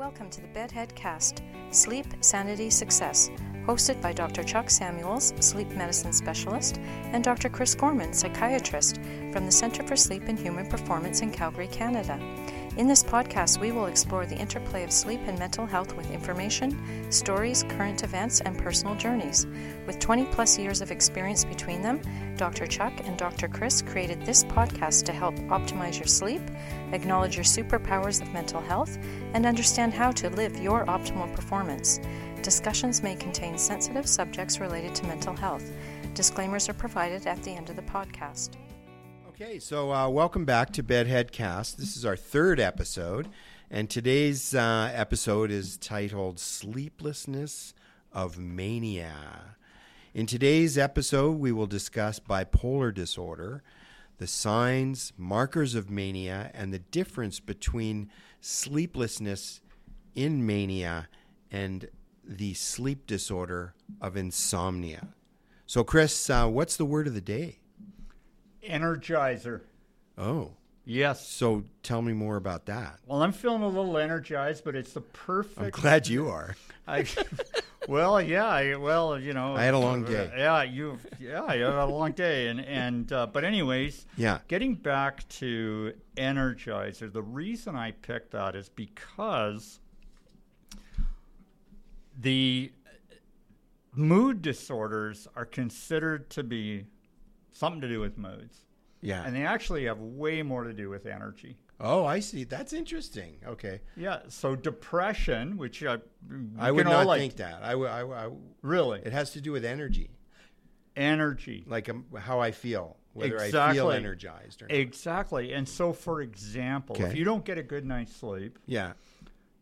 Welcome to the Bedhead Cast Sleep, Sanity, Success, hosted by Dr. Chuck Samuels, sleep medicine specialist, and Dr. Chris Gorman, psychiatrist from the Center for Sleep and Human Performance in Calgary, Canada. In this podcast, we will explore the interplay of sleep and mental health with information, stories, current events, and personal journeys. With 20 plus years of experience between them, Dr. Chuck and Dr. Chris created this podcast to help optimize your sleep, acknowledge your superpowers of mental health, and understand how to live your optimal performance. Discussions may contain sensitive subjects related to mental health. Disclaimers are provided at the end of the podcast. Okay, so uh, welcome back to Bedhead Cast. This is our third episode, and today's uh, episode is titled Sleeplessness of Mania. In today's episode, we will discuss bipolar disorder, the signs, markers of mania, and the difference between sleeplessness in mania and the sleep disorder of insomnia. So, Chris, uh, what's the word of the day? Energizer. Oh, Yes. so tell me more about that. Well, I'm feeling a little energized, but it's the perfect. I'm glad you are. I, well, yeah. I, well, you know. I had a long day. Yeah, you. Yeah, you had a long day, and and uh, but anyways, Yeah. getting back to Energizer, the reason I picked that is because the mood disorders are considered to be something to do with moods, Yeah. and they actually have way more to do with energy. oh, I see. That's interesting. Okay. Yeah, so depression, which I, I would not like- think that. I, would- I, I, really it has to do with energy, energy. like um, how I feel, whether I feel Exactly. energized or not. Exactly. And so, for example, Okay. if you don't get a good night's sleep, yeah.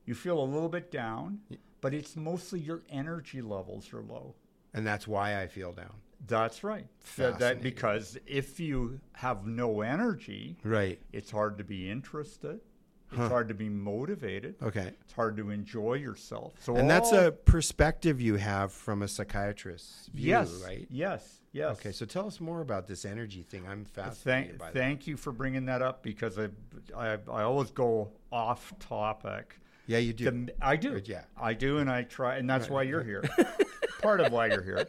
you feel a little bit down, but it's mostly your energy levels are low. And that's why I feel down. That's right. That, that because if you have no energy, Right. it's hard to be interested. It's Huh. hard to be motivated. Okay. It's hard to enjoy yourself. So And that's a perspective you have from a psychiatrist. view, yes, right? Yes, yes. Okay, so tell us more about this energy thing. I'm fascinated Thank, by that. thank you for bringing that up because I, I, I always go off topic. Yeah, you do. The- I do. Yeah. I do, and I try, and that's why you're here. Part of why you're here.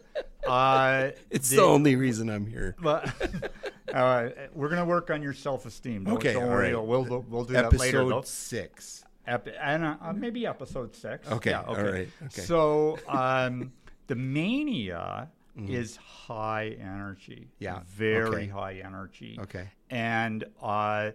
Uh, it's the- the only reason I'm here. But uh, we're gonna work on your self-esteem. Don't, Okay, don't all worry. right. We'll do- we'll do Episode that later. Though. six. Ep- and uh, uh, maybe episode six. Okay, Yeah, all right, okay. So um, the mania is high energy. Mm-hmm. Yeah, Very okay. high energy. Okay. And uh,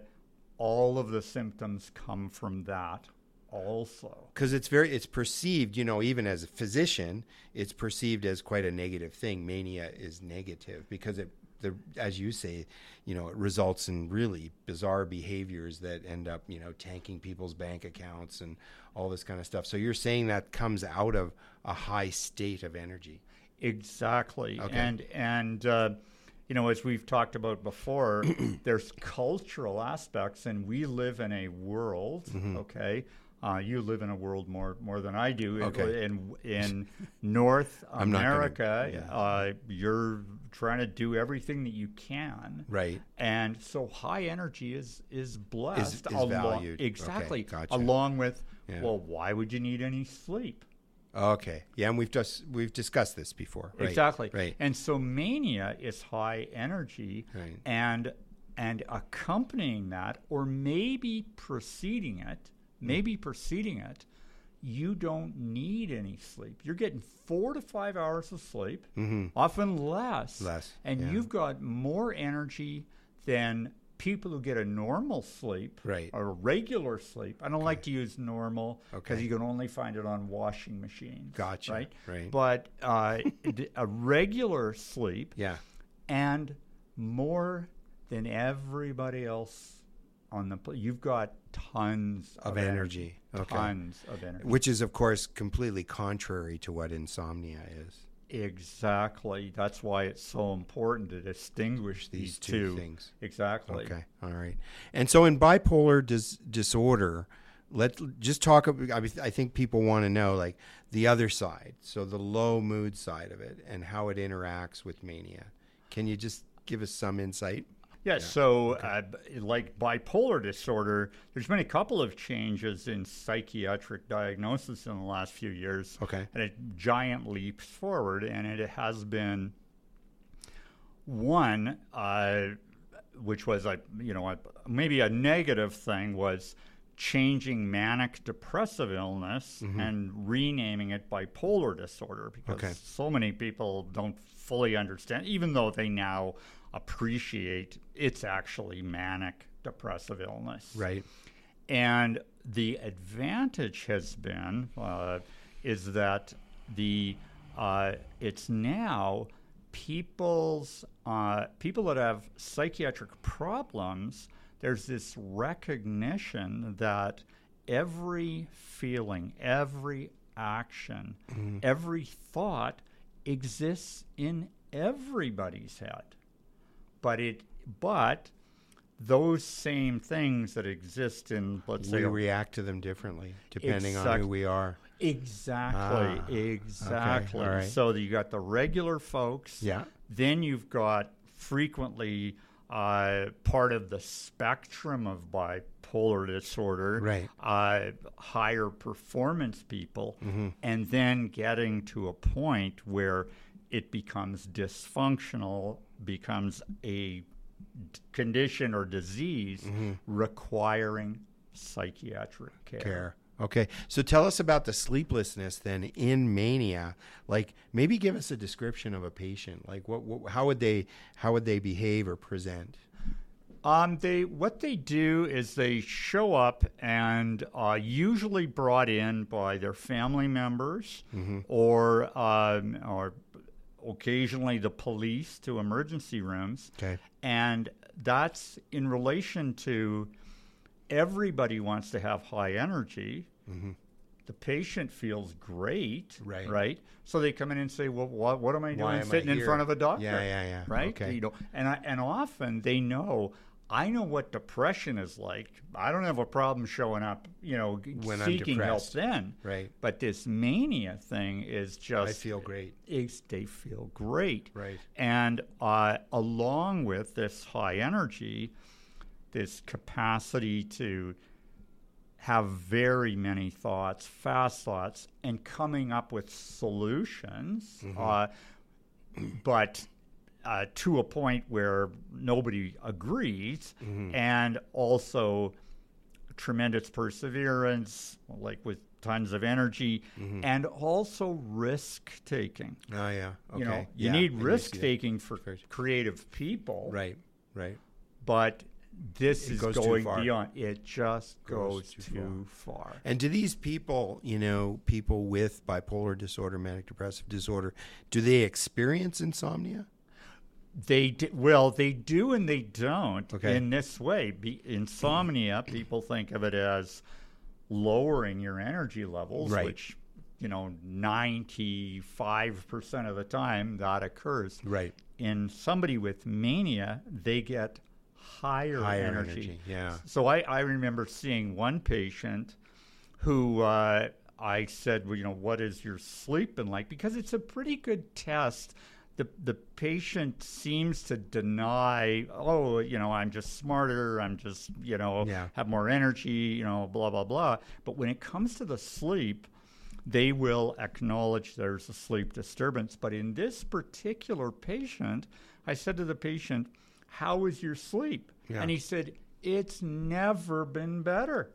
all of the symptoms come from that also. because it's very it's perceived you know even as a physician it's perceived as quite a negative thing mania is negative because it the as you say you know it results in really bizarre behaviors that end up you know tanking people's bank accounts and all this kind of stuff so you're saying that comes out of a high state of energy Exactly. Okay. And and uh, you know, as we've talked about before, there's cultural aspects, and we live in a world. Okay. Uh, you live in a world more more than I do. Okay. In in North I'm gonna- America, yeah. uh, you're trying to do everything that you can. right And so high energy is is blessed. is alo- valued. Okay, Exactly. gotcha. Along with, Yeah. well, why would you need any sleep? okay yeah and we've just we've discussed this before right Exactly. right And so mania is high energy Right. and and accompanying that or maybe preceding it. Maybe preceding it, you don't need any sleep. You're getting 4 to 5 hours of sleep, often less. Mm-hmm. Less, And yeah. you've got more energy than people who get a normal sleep Right. or regular sleep. I don't like to use normal because Okay. you can only find it on washing machines. Gotcha, Right. right. But uh, a regular sleep yeah and more than everybody else on the pl- you've got tons Of of, energy. Okay. tons of energy which is of course completely contrary to what insomnia is exactly that's why it's so important to distinguish these, These two things. exactly Okay, all right. And so in bipolar dis- disorder, let's just talk. I, I think people want to know like the other side, so the low mood side of it, and how it interacts with mania. Can you just give us some insight? Yeah, so uh, like bipolar disorder, there's been a couple of changes in psychiatric diagnosis in the last few years. Okay. And it giant leaps forward, and it has been one, uh, which was a you know a, maybe a negative thing was changing manic depressive illness and renaming it bipolar disorder because Okay. so many people don't fully understand even though they now appreciate it's actually manic depressive illness Right. and the advantage has been uh, is that the uh, it's now people's uh, people that have psychiatric problems. There's this recognition that every feeling, every action, every thought exists in everybody's head but it but those same things that exist in let's We say we react to them differently depending on who we are. exactly Ah, exactly all right. so you got the regular folks Yeah. then you've got frequently uh, part of the spectrum of bipolar disorder Right. uh, higher performance people Mm-hmm. and then getting to a point where it becomes dysfunctional becomes a condition or disease Mm-hmm. requiring psychiatric care. care. Okay, so tell us about the sleeplessness then in mania. Like maybe give us a description of a patient. Like what, what how would they how would they behave or present? Um, they what they do is they show up and uh, usually brought in by their family members or um, or occasionally the police to emergency rooms. Okay. and that's in relation to everybody wants to have high energy. The patient feels great, Mm-hmm. Right. Right. So they come in and say, "Well, what, what am I doing am I sitting in front of a doctor?" Yeah, yeah, yeah. Right. Okay. You know, and I, and often they know. I know what depression is like. I don't have a problem showing up, you know, When seeking help then. Right. But this mania thing is just I feel great. is they feel great. Right. And uh, along with this high energy, this capacity to have very many thoughts, fast thoughts, and coming up with solutions, uh, but uh, to a point where nobody agrees, and also tremendous perseverance, like with tons of energy, and also risk taking. Oh yeah. Okay. You know, you Yeah, need risk taking for creative people, Right. Right. but this It is going beyond. It just Goes goes, too too, far. And do these people, you know, people with bipolar disorder, manic depressive disorder, do they experience insomnia? They d- well, they do and they don't Okay. in this way. Be, insomnia, people think of it as lowering your energy levels, Right. which you know, ninety-five percent of the time that occurs. Right. In somebody with mania, they get higher, Higher energy. energy, yeah. So I, I remember seeing one patient who uh, I said, well, you know, what is your sleep been like? Because it's a pretty good test. The, the patient seems to deny, oh, you know, I'm just smarter, I'm just, you know, Yeah. have more energy, you know, blah, blah, blah. But when it comes to the sleep, they will acknowledge there's a sleep disturbance. But in this particular patient, I said to the patient, How is your sleep? Yeah. And he said, It's never been better.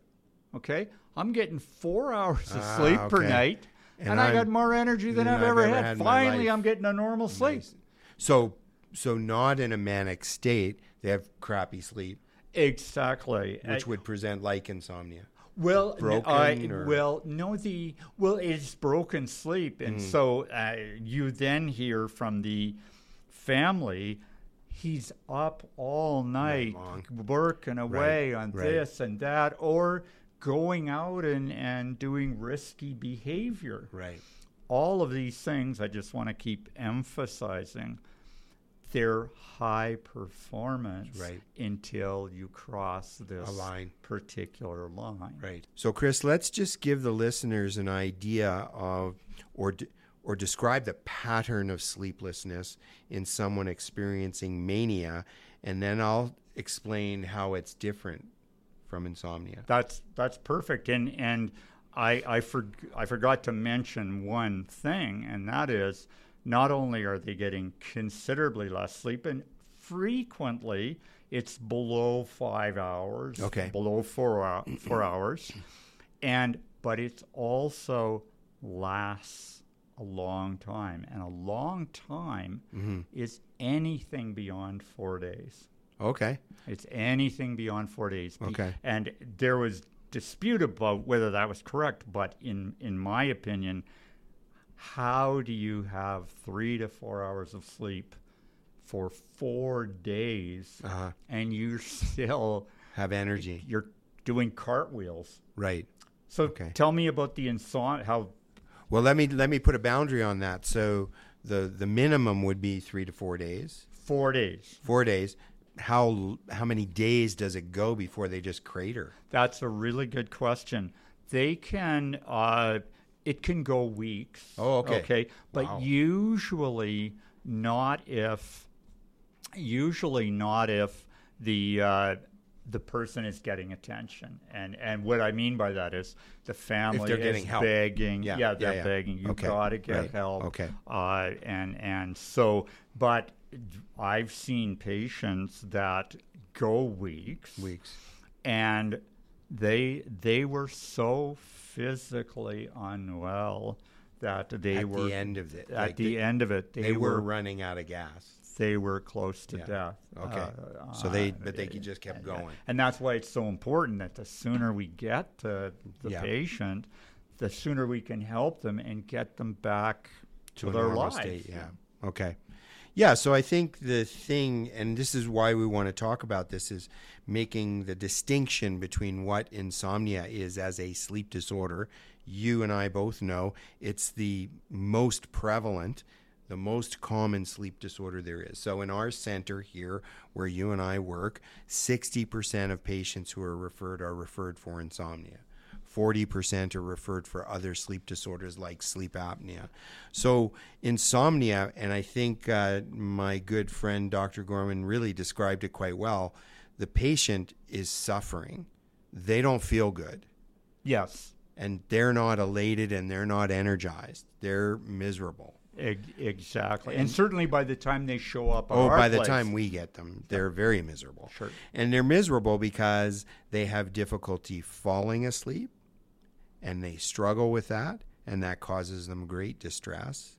Okay? I'm getting four hours of Ah, sleep per night, And and, I got more energy than than I've, I've ever had. had Finally. I'm getting a normal sleep. Nice. So, so not in a manic state. They have crappy sleep, Exactly. which Uh, would present like insomnia. Well, broken I- or- well, no, the well, it's broken sleep, Mm. and so uh, you then hear from the family. He's up all night working away on right. this and that, or going out and, and doing risky behavior. Right. All of these things, I just want to keep emphasizing. They're high performance Right. until you cross this A line. particular line. Right. So, Chris, let's just give the listeners an idea of, or or describe the pattern of sleeplessness in someone experiencing mania, and then I'll explain how it's different from insomnia. That's that's perfect. And and I I, for, I forgot to mention one thing, and that is not only are they getting considerably less sleep, and frequently it's below five hours, Okay. below four hou- four hours, and but it's also lasts a long time, and a long time Mm-hmm. is anything beyond four days. Okay. It's anything beyond four days. Okay. And there was dispute about whether that was correct, but in in my opinion, how do you have three to four hours of sleep for four days Uh-huh. and you're still Have energy. you're doing cartwheels? Right. So Okay. tell me about the insomnia. How Well, let me let me put a boundary on that. So the the minimum would be 3 to 4 days. four days? 4 days. How how many days does it go before they just crater? That's a really good question. They can, uh, it can go weeks. Oh, okay. Okay, but Wow. usually not if, usually not if the uh, the person is getting attention. And and what I mean by that is the family is help. begging. Yeah, Yeah, yeah, they're yeah. begging. You Okay, got to get right, help. okay. Uh, and and so, but I've seen patients that go weeks Weeks. and they they were so physically unwell that they At were at the end of it. at like the they, end of it they, they were were running out of gas. they were close to Yeah. death. Okay. Uh, So they uh, but they just kept going. and that's why it's so important that the sooner we get to the Yeah. patient, the sooner we can help them and get them back to, to their normal lives. state. Yeah. Okay. Yeah. So I think the thing, and this is why we want to talk about this, is making the distinction between what insomnia is as a sleep disorder. You and I both know it's the most prevalent, the most common sleep disorder there is. So in our center here, where you and I work, 60% of patients who are referred are referred for insomnia. 40% are referred for other sleep disorders like sleep apnea. So, insomnia, and I think uh, my good friend Dr. Gorman really described it quite well. The patient is suffering, they don't feel good, Yes. and they're not elated and they're not energized, they're miserable. Exactly, and certainly by the time they show up, Oh, by the time we get them, they're very miserable. Sure. And they're miserable because they have difficulty falling asleep and they struggle with that, and that causes them great distress.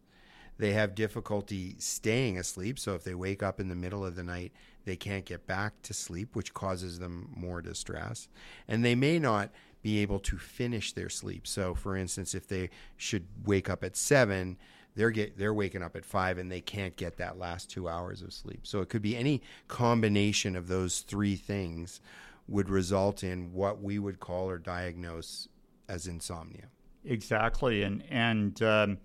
They have difficulty staying asleep, so if they wake up in the middle of the night, they can't get back to sleep, which causes them more distress. And they may not be able to finish their sleep. So, for instance, if they should wake up at seven, they're get they're waking up at five and they can't get that last two hours of sleep. So it could be any combination of those three things would result in what we would call or diagnose as insomnia. Exactly, and and um,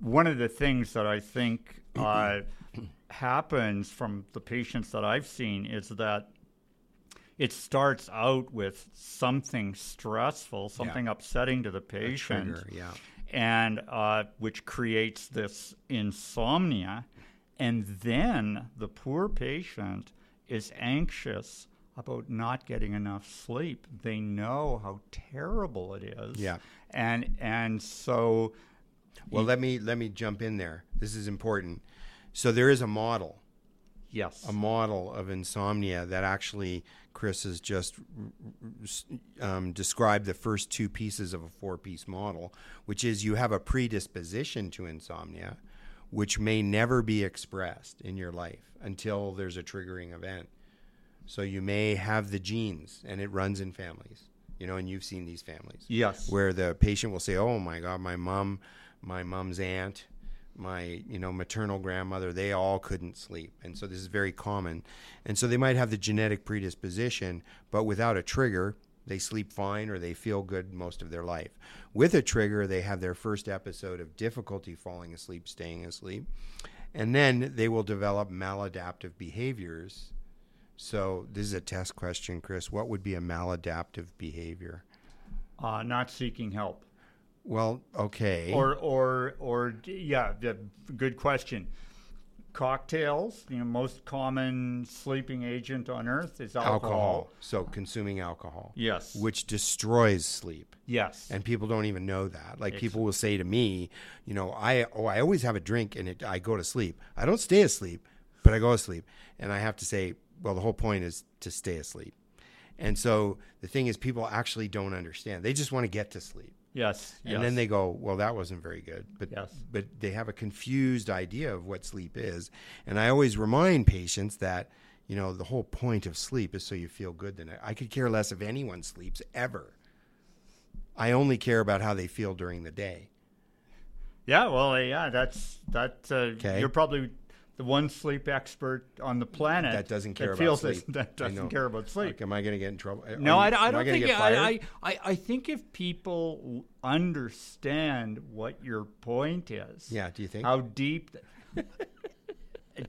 one of the things that I think uh, happens from the patients that I've seen is that it starts out with something stressful, something upsetting to the patient, Trigger, yeah. and uh, which creates this insomnia, and then the poor patient is anxious about not getting enough sleep. They know how terrible it is. Yeah. And and so Well, let me let me jump in there. This is important. So there is a model, yes. a model of insomnia that actually Chris has just um, described the first two pieces of a four-piece model, which is you have a predisposition to insomnia, which may never be expressed in your life until there's a triggering event. So you may have the genes, and it runs in families. You know, and you've seen these families yes. where the patient will say, "Oh my God, my mom, my mom's aunt, my you know maternal grandmother, they all couldn't sleep," and so this is very common. And so they might have the genetic predisposition, but without a trigger, they sleep fine or they feel good most of their life. With a trigger, they have their first episode of difficulty falling asleep, staying asleep, and then they will develop maladaptive behaviors. So this is a test question, Chris. What would be a maladaptive behavior? Uh, not seeking help. Well, okay. Or or or yeah, the, good question. cocktails. You know, most common sleeping agent on earth is alcohol. alcohol. So consuming alcohol. Yes. Which destroys sleep. Yes. And people don't even know that. Like people will say to me, you know, I oh I always have a drink and it, I go to sleep. I don't stay asleep, but I go to sleep. And I have to say, well, the whole point is to stay asleep. And so the thing is, people actually don't understand. They just want to get to sleep. yes. And yes. then they go, well, that wasn't very good. But Yes. but they have a confused idea of what sleep is. And I always remind patients that, you know, the whole point of sleep is so you feel good the night. I could care less if anyone sleeps ever. I only care about how they feel during the day. Yeah, well, yeah, that's that. Uh, Okay. You're probably the one sleep expert on the planet That doesn't care about feels sleep. That doesn't care about sleep. Like, am I going to get in trouble? Are No, you- I, I don't gonna think. I, I, I think if people understand what your point is, yeah. Do you think? how deep.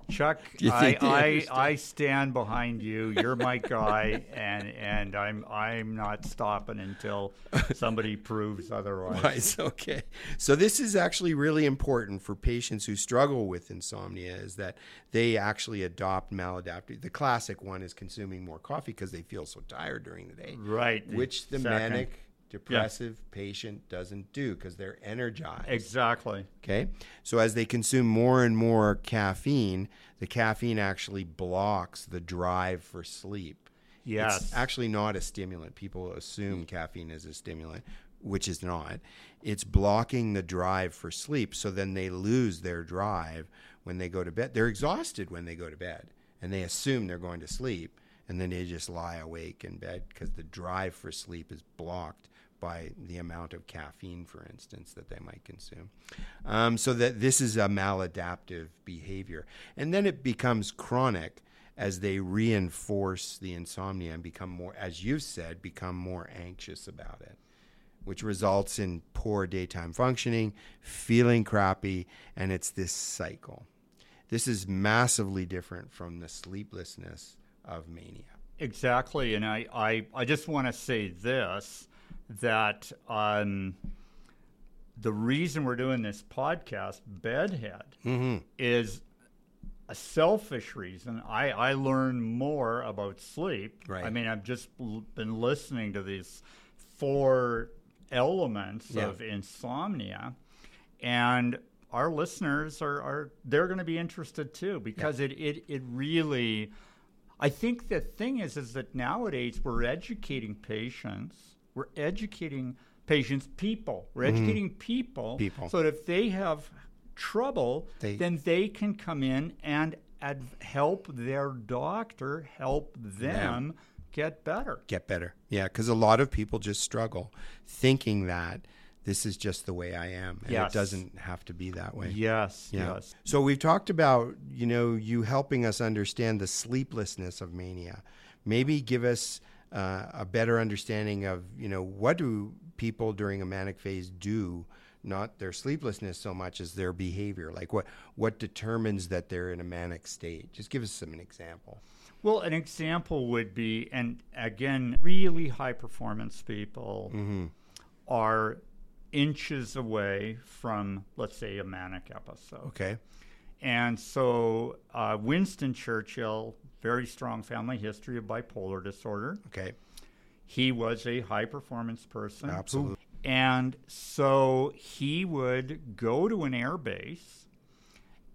Chuck, I, I. I stand behind you. You're my guy, and and I'm I'm not stopping until somebody proves otherwise. Right. Okay. So this is actually really important for patients who struggle with insomnia is that they actually adopt maladaptive. The classic one is consuming more coffee because they feel so tired during the day, Right. which the Second. manic depressive patient doesn't do because they're energized. Exactly. Okay. So as they consume more and more caffeine, the caffeine actually blocks the drive for sleep. Yes. It's actually not a stimulant. People assume caffeine is a stimulant, which is not. It's blocking the drive for sleep. So then they lose their drive when they go to bed. They're exhausted when they go to bed and they assume they're going to sleep. And then they just lie awake in bed because the drive for sleep is blocked by the amount of caffeine, for instance, that they might consume. Um, so that this is a maladaptive behavior. And then it becomes chronic as they reinforce the insomnia and become more, as you've said, become more anxious about it, which results in poor daytime functioning, feeling crappy, and it's this cycle. This is massively different from the sleeplessness of mania. Exactly, and I, I, I just want to say this that um, the reason we're doing this podcast, Bedhead, Mm-hmm. is a selfish reason. I, I learn more about sleep. Right. I mean, I've just l- been listening to these four elements Yeah. of insomnia, and our listeners are, are they're going to be interested too because it, it it really. I think the thing is, is that nowadays we're educating patients. We're educating patients, people. We're educating people, Mm-hmm. People. so that if they have trouble, They- then they can come in and adv- help their doctor help them get better. Get better. Yeah, because a lot of people just struggle thinking that this is just the way I am. And Yes. it doesn't have to be that way. Yes, Yeah. yes. So we've talked about, you know, you helping us understand the sleeplessness of mania. Maybe give us uh, a better understanding of, you know, what do people during a manic phase do? Not their sleeplessness so much as their behavior. Like what what determines that they're in a manic state? Just give us some an example. Well, an example would be, and again, really high performance people Mm-hmm. are inches away from, let's say, a manic episode. Okay. And so, uh, Winston Churchill, very strong family history of bipolar disorder. Okay. He was a high performance person. who- Absolutely. and so he would go to an air base,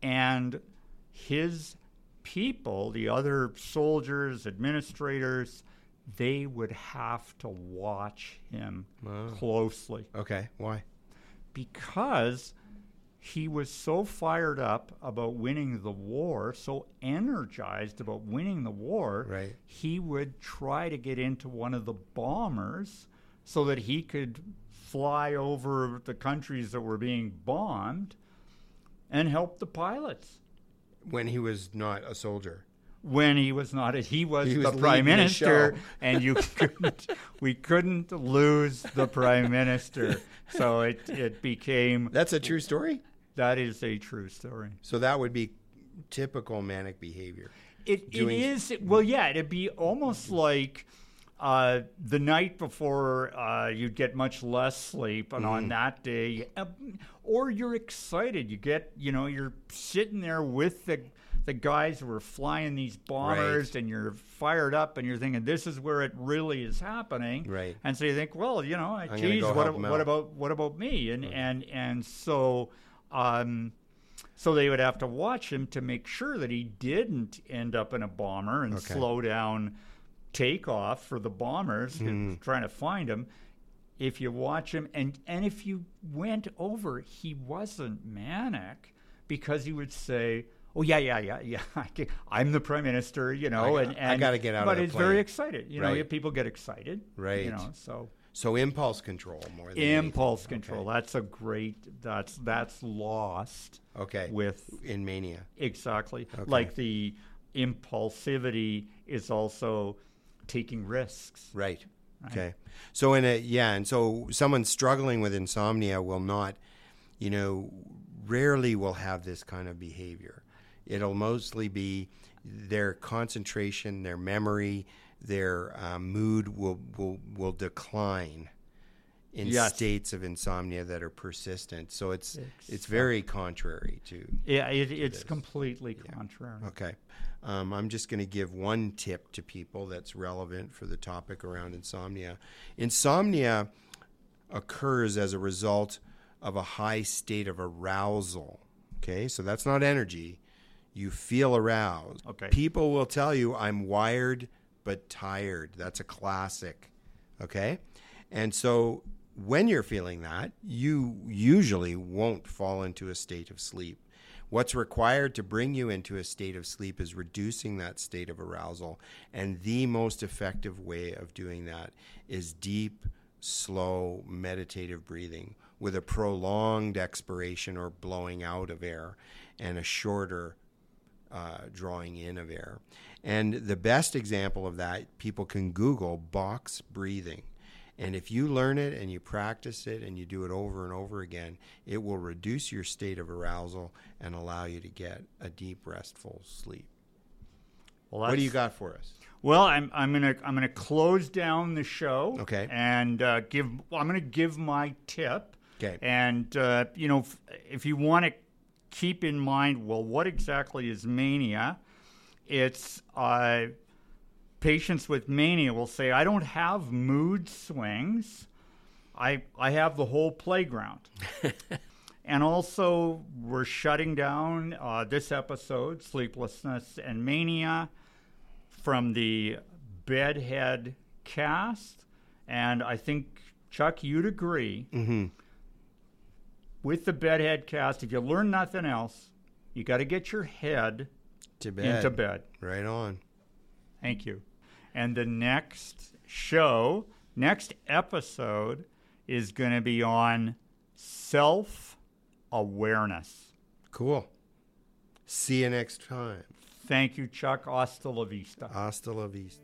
and his people, the other soldiers, administrators, they would have to watch him closely Okay. Why? because he was so fired up about winning the war, so energized about winning the war, Right. he would try to get into one of the bombers so that he could fly over the countries that were being bombed and help the pilots. When he was not a soldier. When he was not, a, he was He was the prime minister, and you couldn't, we couldn't lose the prime minister. So it, it became That's a true story. That is a true story. So that would be typical manic behavior. It, it is, well, yeah, it'd be almost like uh, the night before uh, you'd get much less sleep, and Mm-hmm. on that day, uh, or you're excited. You get, you know, you're sitting there with the the guys who are flying these bombers, Right. and you're fired up, and you're thinking this is where it really is happening. Right. And so you think, well, you know, gonna geez, what, what about what about me? And and and so. Um, so they would have to watch him to make sure that he didn't end up in a bomber and Okay. slow down takeoff for the bombers Hmm. trying to find him. If you watch him, and and if you went over, he wasn't manic because he would say, "Oh yeah, yeah, yeah, yeah, I'm the prime minister," you know, I- and, I gotta get out of But he's very excited. You know, Right. people get excited, Right. You know, so So impulse control more than impulse anything. control. Okay. That's a great. That's that's lost Okay. with in mania. Exactly. Okay. Like the impulsivity is also taking risks. Right. Okay. So in a yeah, and so someone struggling with insomnia will not, you know, rarely will have this kind of behavior. It'll mostly be their concentration, their memory, their uh, mood will will will decline in Yes. states of insomnia that are persistent. So it's it's very contrary to Yeah, it, it's completely contrary. Okay. Um, I'm just going to give one tip to people that's relevant for the topic around insomnia. Insomnia occurs as a result of a high state of arousal. Okay, so that's not energy. You feel aroused. Okay. People will tell you, I'm wired but tired. That's a classic. Okay? And so when you're feeling that, you usually won't fall into a state of sleep. What's required to bring you into a state of sleep is reducing that state of arousal. And the most effective way of doing that is deep, slow, meditative breathing with a prolonged expiration or blowing out of air and a shorter uh, drawing in of air. And the best example of that, people can Google box breathing. And if you learn it and you practice it and you do it over and over again, it will reduce your state of arousal and allow you to get a deep, restful sleep. Well, What do you got for us? Well, I'm I'm gonna I'm gonna close down the show. Okay. And uh, give I'm gonna give my tip. Okay. And uh, you know, if, if you want to keep in mind, well, what exactly is mania? It's uh, patients with mania will say, "I don't have mood swings. I I have the whole playground." And also, we're shutting down uh, this episode, Sleeplessness and Mania, from the Bedhead cast. And I think, Chuck, you'd agree Mm-hmm. With the Bedhead cast, if you learn nothing else, you got to get your head To bed. into bed. Right on. Thank you. And the next show, next episode, is going to be on self awareness. Cool. See you next time. Thank you, Chuck. Hasta la vista. Hasta la vista.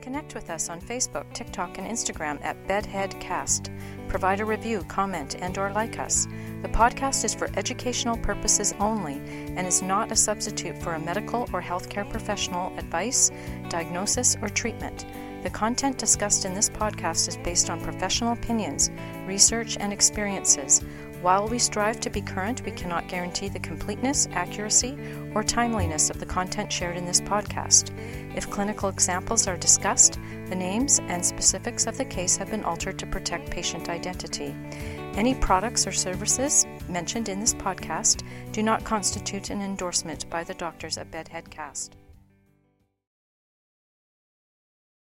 Connect with us on Facebook, TikTok, and Instagram at BedheadCast. Provide a review, comment, and or like us. The podcast is for educational purposes only and is not a substitute for a medical or healthcare professional advice, diagnosis, or treatment. The content discussed in this podcast is based on professional opinions, research, and experiences. While we strive to be current, we cannot guarantee the completeness, accuracy, or timeliness of the content shared in this podcast. If clinical examples are discussed, the names and specifics of the case have been altered to protect patient identity. Any products or services mentioned in this podcast do not constitute an endorsement by the doctors at Bedhead Cast.